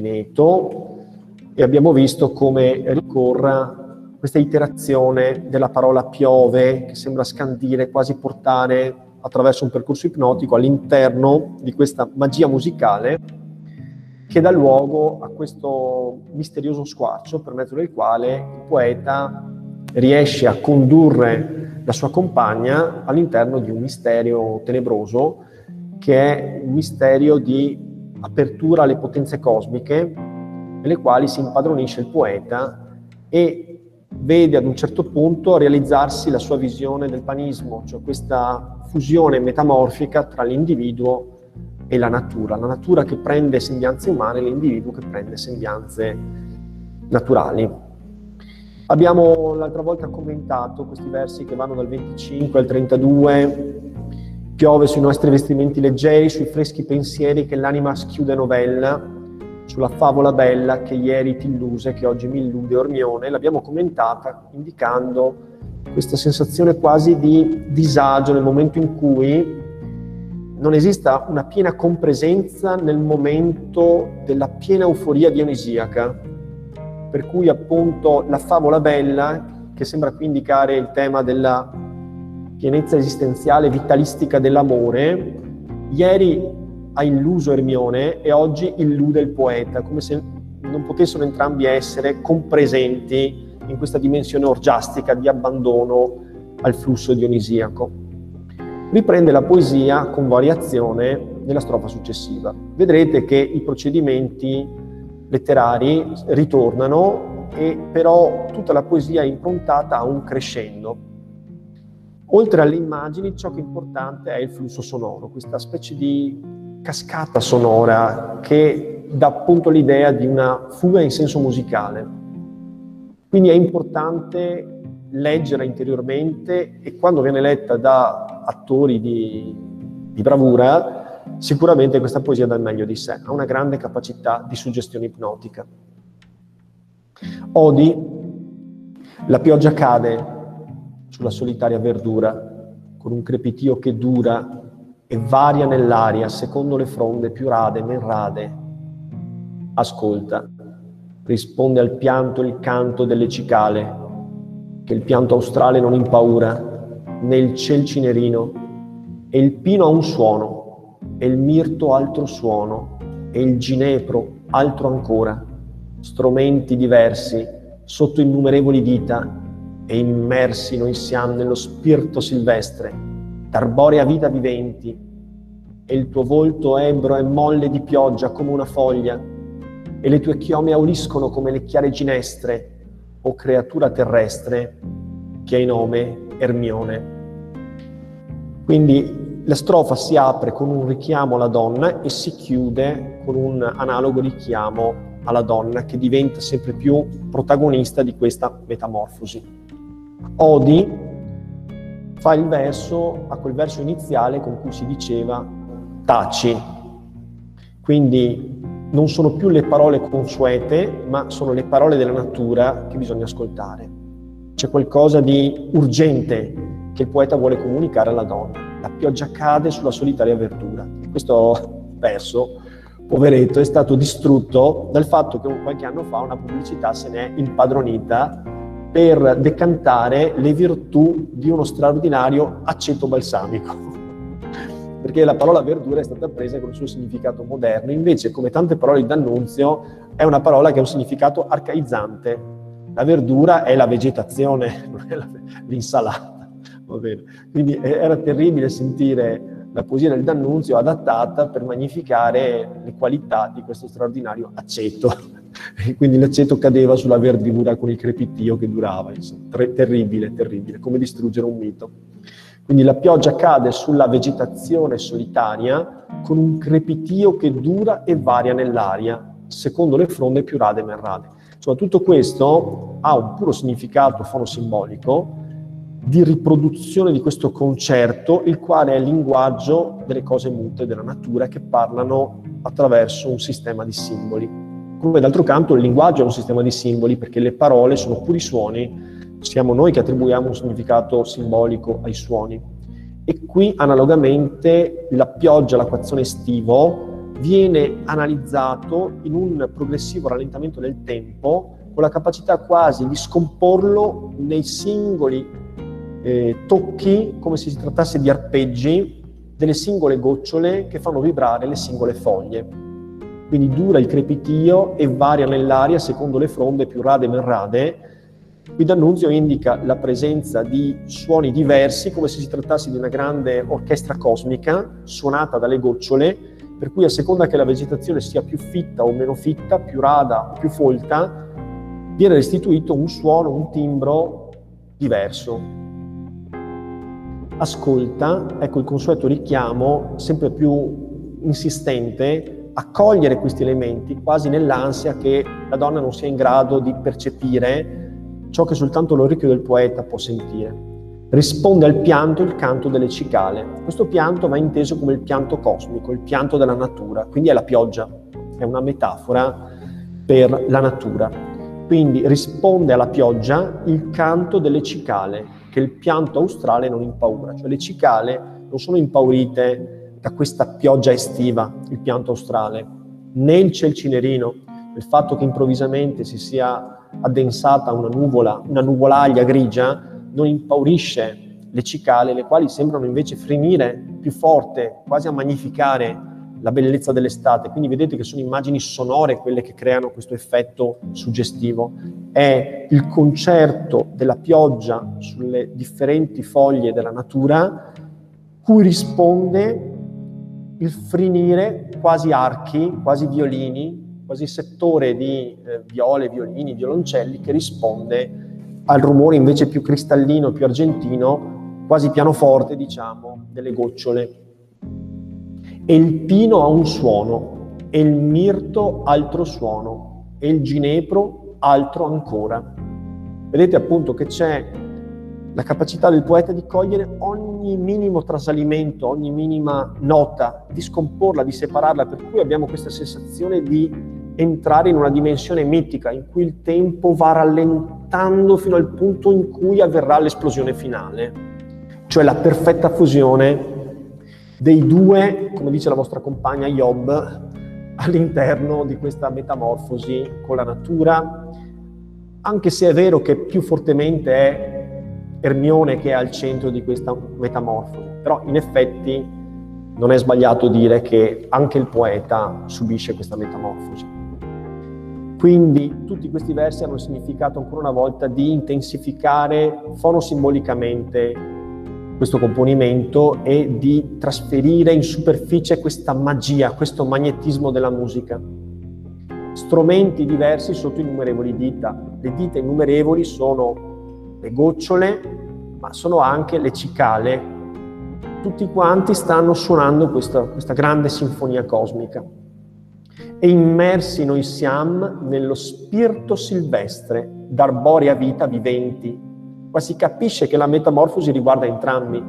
Pineto e abbiamo visto come ricorra questa iterazione della parola piove che sembra scandire, quasi portare attraverso un percorso ipnotico all'interno di questa magia musicale che dà luogo a questo misterioso squarcio per mezzo del quale il poeta riesce a condurre la sua compagna all'interno di un misterio tenebroso che è un misterio di apertura alle potenze cosmiche nelle quali si impadronisce il poeta e vede ad un certo punto realizzarsi la sua visione del panismo, cioè questa fusione metamorfica tra l'individuo e la natura, la natura che prende sembianze umane e l'individuo che prende sembianze naturali. Abbiamo l'altra volta commentato questi versi che vanno dal 25 al 32, piove sui nostri vestimenti leggeri, sui freschi pensieri che l'anima schiude novella, sulla favola bella che ieri ti illuse, che oggi mi illude Ormione, l'abbiamo commentata indicando questa sensazione quasi di disagio nel momento in cui non esista una piena compresenza nel momento della piena euforia dionisiaca, per cui appunto la favola bella, che sembra qui indicare il tema della pienezza esistenziale, vitalistica dell'amore, ieri ha illuso Ermione e oggi illude il poeta, come se non potessero entrambi essere compresenti in questa dimensione orgiastica di abbandono al flusso dionisiaco riprende la poesia con variazione nella strofa successiva. Vedrete che i procedimenti letterari ritornano e però tutta la poesia è improntata a un crescendo. Oltre alle immagini, ciò che è importante è il flusso sonoro, questa specie di cascata sonora che dà appunto l'idea di una fuga in senso musicale. Quindi è importante leggere interiormente e quando viene letta da attori di, di bravura, sicuramente questa poesia dà il meglio di sé, ha una grande capacità di suggestione ipnotica. Odi, la pioggia cade sulla solitaria verdura, con un crepitio che dura e varia nell'aria secondo le fronde più rade, men rade. Ascolta, risponde al pianto il canto delle cicale, che il pianto australe non impaura, né il ciel cinerino, e il pino ha un suono, e il mirto altro suono, e il ginepro altro ancora, strumenti diversi sotto innumerevoli dita, e immersi noi siamo nello spirito silvestre, d'arborea vita viventi, e il tuo volto ebro è molle di pioggia come una foglia, e le tue chiome auliscono come le chiare ginestre, o creatura terrestre che hai nome Ermione. Quindi la strofa si apre con un richiamo alla donna e si chiude con un analogo richiamo alla donna che diventa sempre più protagonista di questa metamorfosi. Odi fa il verso a quel verso iniziale con cui si diceva taci. Quindi non sono più le parole consuete, ma sono le parole della natura che bisogna ascoltare. C'è qualcosa di urgente che il poeta vuole comunicare alla donna. La pioggia cade sulla solitaria verdura. Questo verso, poveretto, è stato distrutto dal fatto che qualche anno fa una pubblicità se n'è impadronita per decantare le virtù di uno straordinario aceto balsamico perché la parola verdura è stata presa con il suo significato moderno, invece come tante parole d'annunzio è una parola che ha un significato arcaizzante. La verdura è la vegetazione, non è la, l'insalata. Quindi era terribile sentire la poesia del D'Annunzio adattata per magnificare le qualità di questo straordinario aceto. E quindi l'aceto cadeva sulla verdura con il crepitio che durava. Insomma. terribile, terribile, come distruggere un mito. Quindi la pioggia cade sulla vegetazione solitaria con un crepitio che dura e varia nell'aria, secondo le fronde più rade e meno rade. Insomma, tutto questo ha un puro significato fonosimbolico di riproduzione di questo concerto, il quale è il linguaggio delle cose mute della natura che parlano attraverso un sistema di simboli. Come d'altro canto il linguaggio è un sistema di simboli perché le parole sono puri suoni siamo noi che attribuiamo un significato simbolico ai suoni. E qui analogamente la pioggia, l'acquazione estivo, viene analizzato in un progressivo rallentamento del tempo con la capacità quasi di scomporlo nei singoli eh, tocchi come se si trattasse di arpeggi delle singole gocciole che fanno vibrare le singole foglie. Quindi dura il crepitio e varia nell'aria secondo le fronde più rade e meno rade. Qui D'Annunzio indica la presenza di suoni diversi come se si trattasse di una grande orchestra cosmica suonata dalle gocciole, per cui a seconda che la vegetazione sia più fitta o meno fitta, più rada o più folta, viene restituito un suono, un timbro diverso ascolta, ecco il consueto richiamo sempre più insistente a cogliere questi elementi quasi nell'ansia che la donna non sia in grado di percepire ciò che soltanto l'orecchio del poeta può sentire. Risponde al pianto il canto delle cicale. Questo pianto va inteso come il pianto cosmico, il pianto della natura, quindi è la pioggia, è una metafora per la natura. Quindi risponde alla pioggia il canto delle cicale, che il pianto australe non impaura, cioè le cicale non sono impaurite da questa pioggia estiva, il pianto australe, né il celcinerino, il fatto che improvvisamente si sia addensata una nuvola, una nuvolaglia grigia, non impaurisce le cicale, le quali sembrano invece frenire più forte, quasi a magnificare la bellezza dell'estate. Quindi vedete che sono immagini sonore quelle che creano questo effetto suggestivo. È il concerto della pioggia sulle differenti foglie della natura cui risponde il frinire quasi archi, quasi violini, quasi settore di eh, viole, violini, violoncelli che risponde al rumore invece più cristallino, più argentino, quasi pianoforte, diciamo, delle gocciole e il pino ha un suono, e il mirto altro suono, e il ginepro altro ancora. Vedete appunto che c'è la capacità del poeta di cogliere ogni minimo trasalimento, ogni minima nota, di scomporla, di separarla, per cui abbiamo questa sensazione di entrare in una dimensione mitica in cui il tempo va rallentando fino al punto in cui avverrà l'esplosione finale, cioè la perfetta fusione dei due, come dice la vostra compagna Job, all'interno di questa metamorfosi con la natura, anche se è vero che più fortemente è Ermione che è al centro di questa metamorfosi, però in effetti non è sbagliato dire che anche il poeta subisce questa metamorfosi. Quindi tutti questi versi hanno il significato ancora una volta di intensificare fonosimbolicamente questo componimento e di trasferire in superficie questa magia, questo magnetismo della musica. Strumenti diversi sotto innumerevoli dita. Le dita innumerevoli sono le gocciole, ma sono anche le cicale. Tutti quanti stanno suonando questa, questa grande sinfonia cosmica. E immersi noi siamo nello spirito silvestre d'arborea vita viventi, Qua si capisce che la metamorfosi riguarda entrambi.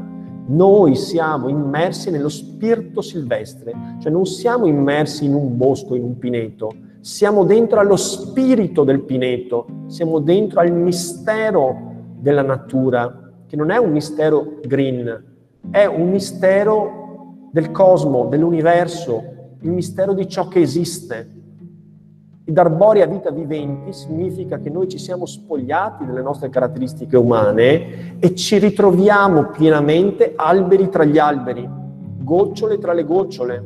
Noi siamo immersi nello spirito silvestre, cioè non siamo immersi in un bosco, in un pineto, siamo dentro allo spirito del pineto, siamo dentro al mistero della natura, che non è un mistero green, è un mistero del cosmo, dell'universo, il mistero di ciò che esiste. Ed arborea vita viventi significa che noi ci siamo spogliati delle nostre caratteristiche umane e ci ritroviamo pienamente alberi tra gli alberi, gocciole tra le gocciole,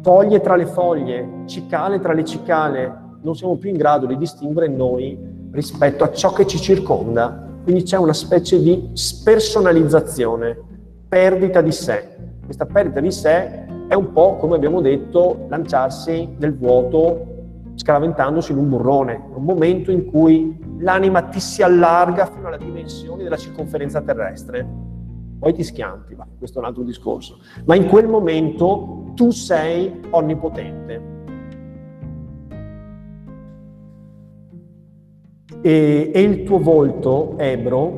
foglie tra le foglie, cicale tra le cicale. Non siamo più in grado di distinguere noi rispetto a ciò che ci circonda. Quindi c'è una specie di spersonalizzazione, perdita di sé. Questa perdita di sé è un po', come abbiamo detto, lanciarsi nel vuoto scaraventandosi in un burrone, un momento in cui l'anima ti si allarga fino alla dimensione della circonferenza terrestre, poi ti schianti, ma questo è un altro discorso. Ma in quel momento tu sei onnipotente. E, e il tuo volto, Ebro,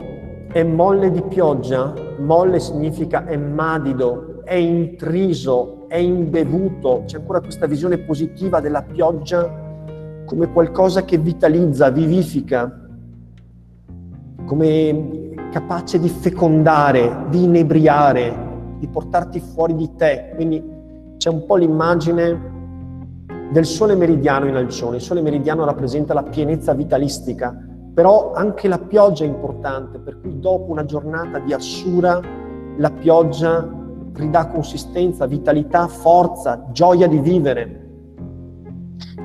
è molle di pioggia, molle significa è madido, è intriso, è imbevuto, c'è ancora questa visione positiva della pioggia come qualcosa che vitalizza, vivifica, come capace di fecondare, di inebriare, di portarti fuori di te. Quindi c'è un po' l'immagine del sole meridiano in Alcione. Il sole meridiano rappresenta la pienezza vitalistica, però anche la pioggia è importante, per cui dopo una giornata di assura la pioggia ridà consistenza, vitalità, forza, gioia di vivere.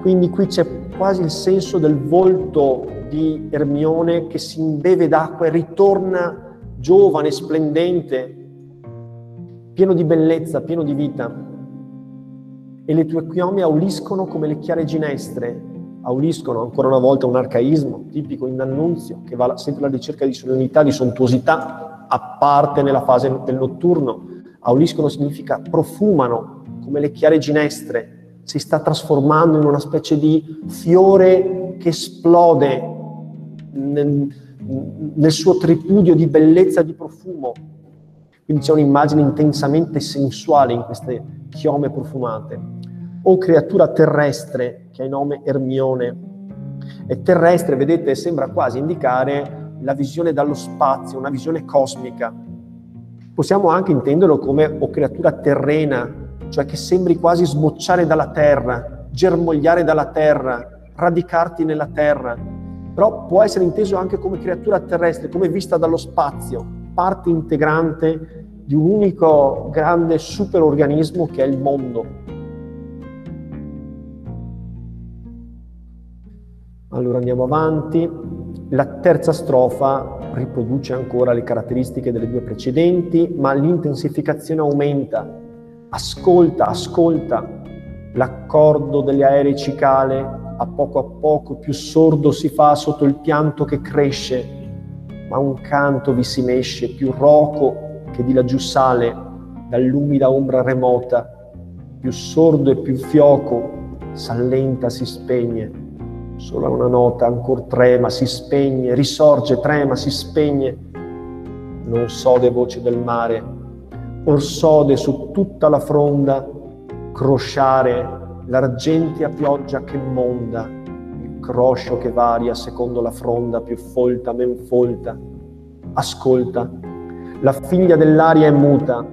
Quindi qui c'è quasi il senso del volto di Ermione che si imbeve d'acqua e ritorna giovane, splendente, pieno di bellezza, pieno di vita e le tue chiome auliscono come le chiare ginestre, auliscono ancora una volta un arcaismo tipico in D'Annunzio, che va sempre alla ricerca di solenità, di sontuosità, a parte nella fase del notturno. Auliscono significa profumano come le chiare ginestre, si sta trasformando in una specie di fiore che esplode nel, nel suo tripudio di bellezza e di profumo. Quindi c'è un'immagine intensamente sensuale in queste chiome profumate o creatura terrestre che ha il nome Ermione. E terrestre, vedete, sembra quasi indicare la visione dallo spazio, una visione cosmica. Possiamo anche intenderlo come o creatura terrena, cioè che sembri quasi sbocciare dalla terra, germogliare dalla terra, radicarti nella terra. Però può essere inteso anche come creatura terrestre, come vista dallo spazio, parte integrante di un unico grande superorganismo che è il mondo. Allora andiamo avanti. La terza strofa riproduce ancora le caratteristiche delle due precedenti, ma l'intensificazione aumenta. Ascolta, ascolta. L'accordo degli aerei cicale a poco a poco più sordo si fa sotto il pianto che cresce, ma un canto vi si mesce più roco che di laggiù sale dall'umida ombra remota, più sordo e più fioco, s'allenta, si spegne Solo una nota ancora trema, si spegne, risorge, trema, si spegne. Non sode voce del mare, or sode su tutta la fronda crosciare l'argentia pioggia che monda, croscio che varia secondo la fronda più folta, men folta. Ascolta, la figlia dell'aria è muta,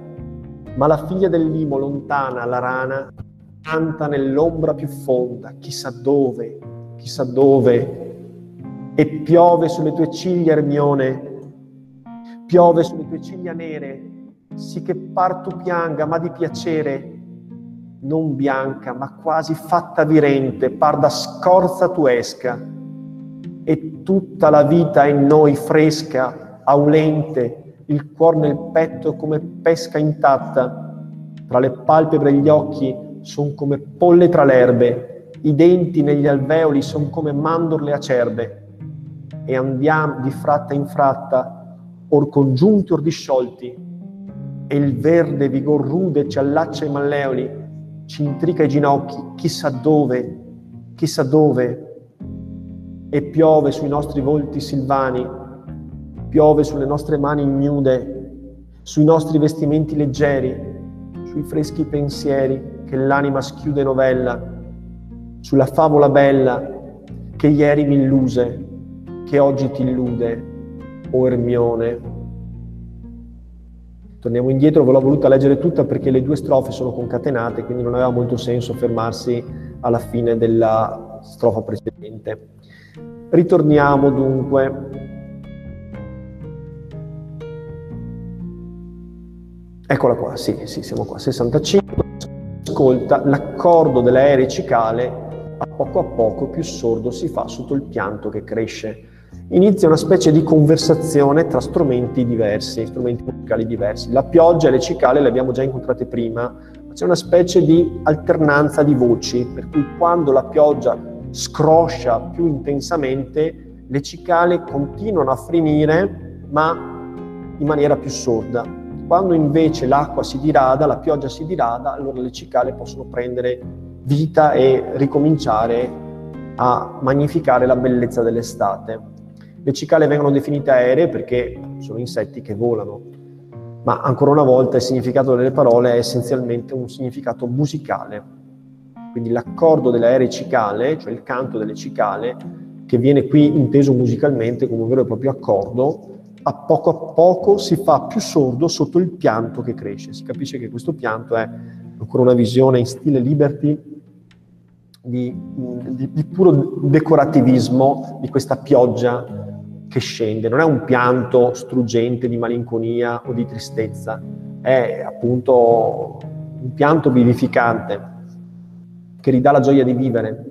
ma la figlia del limo lontana, la rana, canta nell'ombra più fonda, chissà dove, chissà dove, e piove sulle tue ciglia, Ermione, piove sulle tue ciglia nere, sì che par tu pianga, ma di piacere, non bianca, ma quasi fatta virente, par da scorza tu esca, e tutta la vita in noi fresca, aulente, il cuor nel petto come pesca intatta, tra le palpebre e gli occhi son come polle tra l'erbe, i denti negli alveoli sono come mandorle acerbe. E andiamo di fratta in fratta, or congiunti or disciolti, e il verde vigor rude ci allaccia i malleoli, ci intrica i ginocchi, chissà dove, chissà dove, e piove sui nostri volti silvani, piove sulle nostre mani ignude, sui nostri vestimenti leggeri, sui freschi pensieri che l'anima schiude novella, sulla favola bella che ieri mi illuse, che oggi ti illude, o Ermione. Torniamo indietro, ve l'ho voluta leggere tutta perché le due strofe sono concatenate, quindi non aveva molto senso fermarsi alla fine della strofa precedente. Ritorniamo dunque. Eccola qua, sì, sì, siamo qua, 65. Ascolta l'accordo dell'aereo cicale a poco a poco più sordo si fa sotto il pianto che cresce. Inizia una specie di conversazione tra strumenti diversi, strumenti musicali diversi. La pioggia e le cicale le abbiamo già incontrate prima, ma c'è una specie di alternanza di voci, per cui quando la pioggia scroscia più intensamente, le cicale continuano a frimire, ma in maniera più sorda. Quando invece l'acqua si dirada, la pioggia si dirada, allora le cicale possono prendere vita e ricominciare a magnificare la bellezza dell'estate. Le cicale vengono definite aeree perché sono insetti che volano, ma ancora una volta il significato delle parole è essenzialmente un significato musicale. Quindi l'accordo delle aeree cicale, cioè il canto delle cicale, che viene qui inteso musicalmente come un vero e proprio accordo, a poco a poco si fa più sordo sotto il pianto che cresce. Si capisce che questo pianto è ancora una visione in stile Liberty di, di, di puro decorativismo di questa pioggia che scende. Non è un pianto struggente di malinconia o di tristezza, è appunto un pianto vivificante che ridà la gioia di vivere,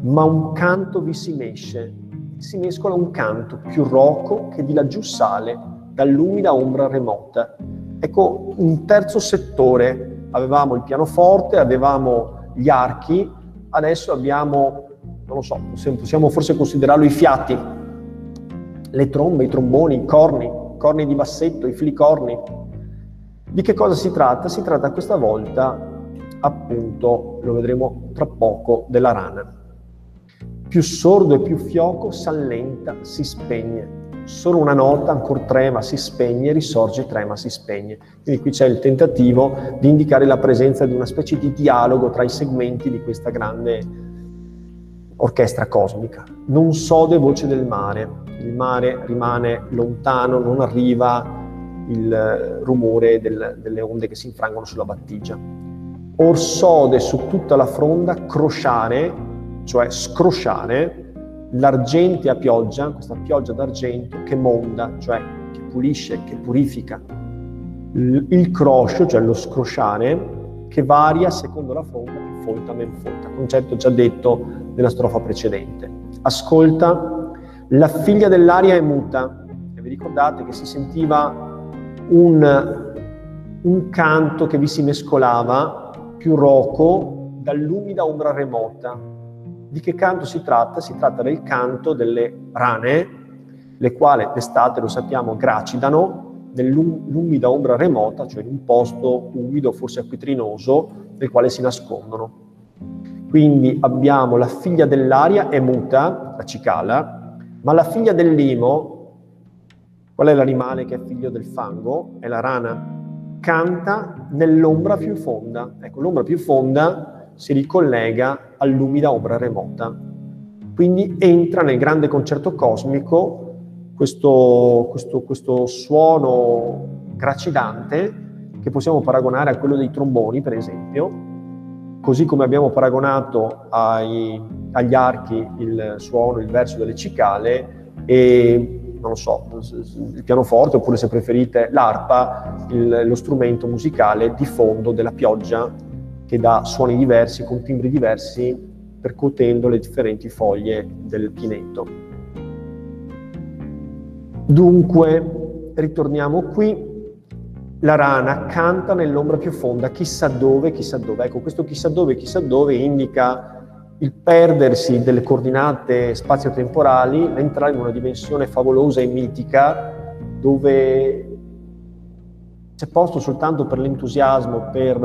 ma un canto vi si mesce, si mescola un canto più roco che di laggiù sale dall'umida ombra remota. Ecco, un terzo settore, avevamo il pianoforte, avevamo gli archi, adesso abbiamo, non lo so, possiamo forse considerarlo i fiati, le trombe, i tromboni, i corni, corni di bassetto, i filicorni. Di che cosa si tratta? Si tratta questa volta, appunto, lo vedremo tra poco, della rana. Più sordo e più fioco s'allenta, si spegne. Solo una nota ancora trema, si spegne, risorge, trema, si spegne. Quindi qui c'è il tentativo di indicare la presenza di una specie di dialogo tra i segmenti di questa grande orchestra cosmica. Non sode voce del mare, il mare rimane lontano, non arriva il rumore del, delle onde che si infrangono sulla battigia. Or sode su tutta la fronda crociare cioè scrosciare l'argentea pioggia, questa pioggia d'argento che monda, cioè che pulisce, che purifica. Il croscio, cioè lo scrosciare, che varia secondo la fronda più folta men folta, concetto già detto nella strofa precedente. Ascolta, la figlia dell'aria è muta, e vi ricordate che si sentiva un, un canto che vi si mescolava più roco dall'umida ombra remota, di che canto si tratta? Si tratta del canto delle rane, le quali d'estate, lo sappiamo, gracidano nell'umida ombra remota, cioè in un posto umido, forse acquitrinoso, nel quale si nascondono. Quindi abbiamo la figlia dell'aria è muta, la cicala, ma la figlia del limo, qual è l'animale che è figlio del fango? È la rana. Canta nell'ombra più fonda. Ecco, l'ombra più fonda si ricollega all'umida ombra remota. Quindi entra nel grande concerto cosmico questo, questo, questo suono gracidante che possiamo paragonare a quello dei tromboni, per esempio, così come abbiamo paragonato ai, agli archi il suono, il verso delle cicale e non lo so, il pianoforte oppure se preferite l'arpa, il, lo strumento musicale di fondo della pioggia che dà suoni diversi, con timbri diversi, percuotendo le differenti foglie del pinetto. Dunque, ritorniamo qui. La rana canta nell'ombra più fonda, chissà dove, chissà dove. Ecco, questo chissà dove, chissà dove indica il perdersi delle coordinate spazio-temporali, l'entrare in una dimensione favolosa e mitica dove c'è posto soltanto per l'entusiasmo, per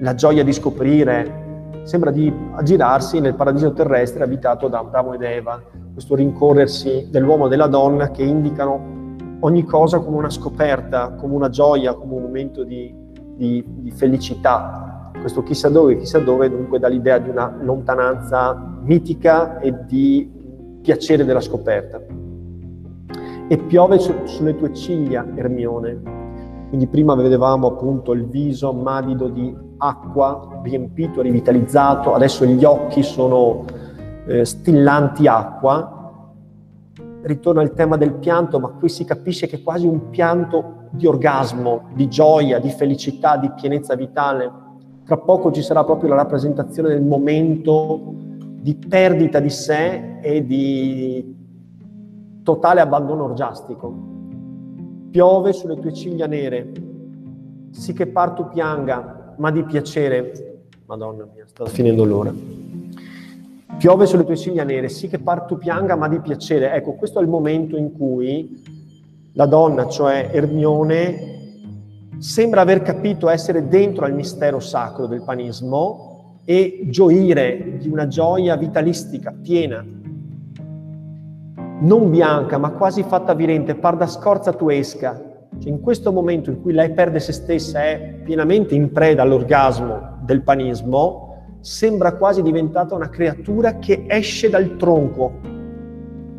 la gioia di scoprire, sembra di aggirarsi nel paradiso terrestre abitato da Adamo ed Eva, questo rincorrersi dell'uomo e della donna che indicano ogni cosa come una scoperta, come una gioia, come un momento di, di, di felicità. Questo chissà dove, chissà dove, dunque dà l'idea di una lontananza mitica e di piacere della scoperta. E piove su, sulle tue ciglia, Ermione. Quindi prima vedevamo appunto il viso madido di acqua, riempito, rivitalizzato, adesso gli occhi sono eh, stillanti acqua. Ritorno al tema del pianto, ma qui si capisce che è quasi un pianto di orgasmo, di gioia, di felicità, di pienezza vitale. Tra poco ci sarà proprio la rappresentazione del momento di perdita di sé e di totale abbandono orgiastico. Piove sulle tue ciglia nere, sì che parto pianga, ma di piacere. Madonna mia, sta finendo l'ora. Piove sulle tue ciglia nere, sì che par tu pianga, ma di piacere. Ecco, questo è il momento in cui la donna, cioè Ermione, sembra aver capito essere dentro al mistero sacro del panismo e gioire di una gioia vitalistica, piena, non bianca, ma quasi fatta virente, par da scorza tuesca, cioè in questo momento in cui lei perde se stessa, è pienamente in preda all'orgasmo del panismo, sembra quasi diventata una creatura che esce dal tronco.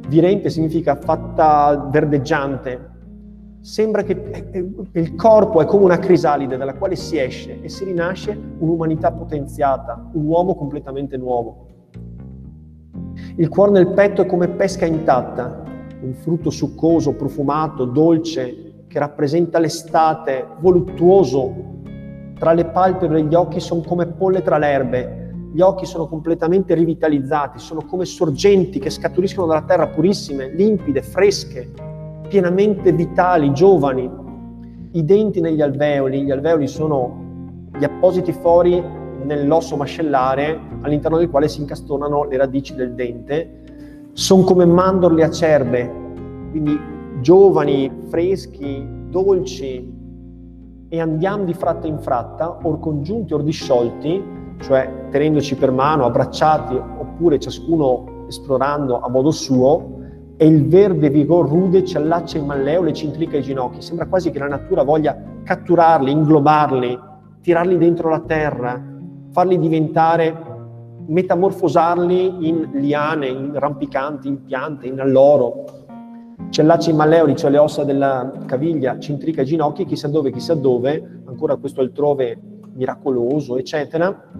Virente significa fatta verdeggiante, Sembra che il corpo è come una crisalide dalla quale si esce e si rinasce un'umanità potenziata, un uomo completamente nuovo. Il cuore nel petto è come pesca intatta, un frutto succoso, profumato, dolce, che rappresenta l'estate, voluttuoso. Tra le palpebre e gli occhi sono come polle tra le erbe. Gli occhi sono completamente rivitalizzati, sono come sorgenti che scaturiscono dalla terra purissime, limpide, fresche, pienamente vitali, giovani. I denti negli alveoli, gli alveoli sono gli appositi fori nell'osso mascellare all'interno del quale si incastonano le radici del dente. Sono come mandorle acerbe, quindi giovani, freschi, dolci, e andiamo di fratta in fratta, or congiunti or disciolti, cioè tenendoci per mano, abbracciati, oppure ciascuno esplorando a modo suo, e il verde vigor rude ci allaccia in malleole e ci intrica i ginocchi. Sembra quasi che la natura voglia catturarli, inglobarli, tirarli dentro la terra, farli diventare, metamorfosarli in liane, in rampicanti, in piante, in alloro. C'è l'Aci malleoli, cioè le ossa della caviglia, cintrica i ginocchi, chissà dove, chissà dove, ancora questo altrove miracoloso, eccetera.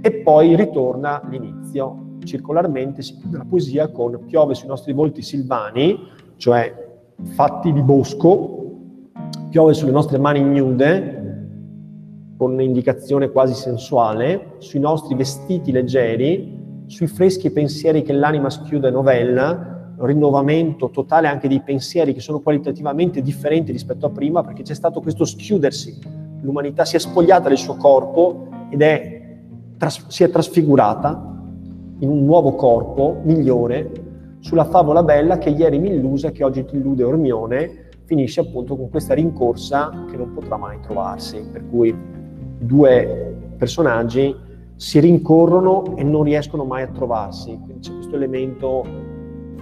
E poi ritorna l'inizio. Circolarmente si chiude la poesia con piove sui nostri volti silvani, cioè fatti di bosco, piove sulle nostre mani ignude, con un'indicazione quasi sensuale, sui nostri vestiti leggeri, sui freschi pensieri che l'anima schiude novella, rinnovamento totale anche dei pensieri che sono qualitativamente differenti rispetto a prima, perché c'è stato questo schiudersi. L'umanità si è spogliata del suo corpo ed è, tras- si è trasfigurata in un nuovo corpo migliore sulla favola bella che ieri mi illusa che oggi ti illude Ormione, finisce appunto con questa rincorsa che non potrà mai trovarsi. Per cui due personaggi si rincorrono e non riescono mai a trovarsi. Quindi c'è questo elemento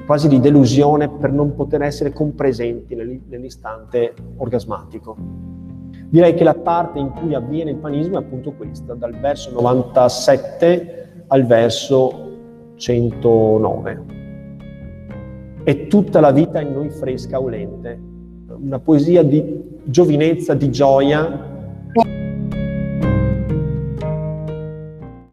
quasi di delusione per non poter essere compresenti nell'istante orgasmatico. Direi che la parte in cui avviene il panismo è appunto questa, dal verso 97 al verso 109. È tutta la vita in noi fresca, olente, una poesia di giovinezza, di gioia,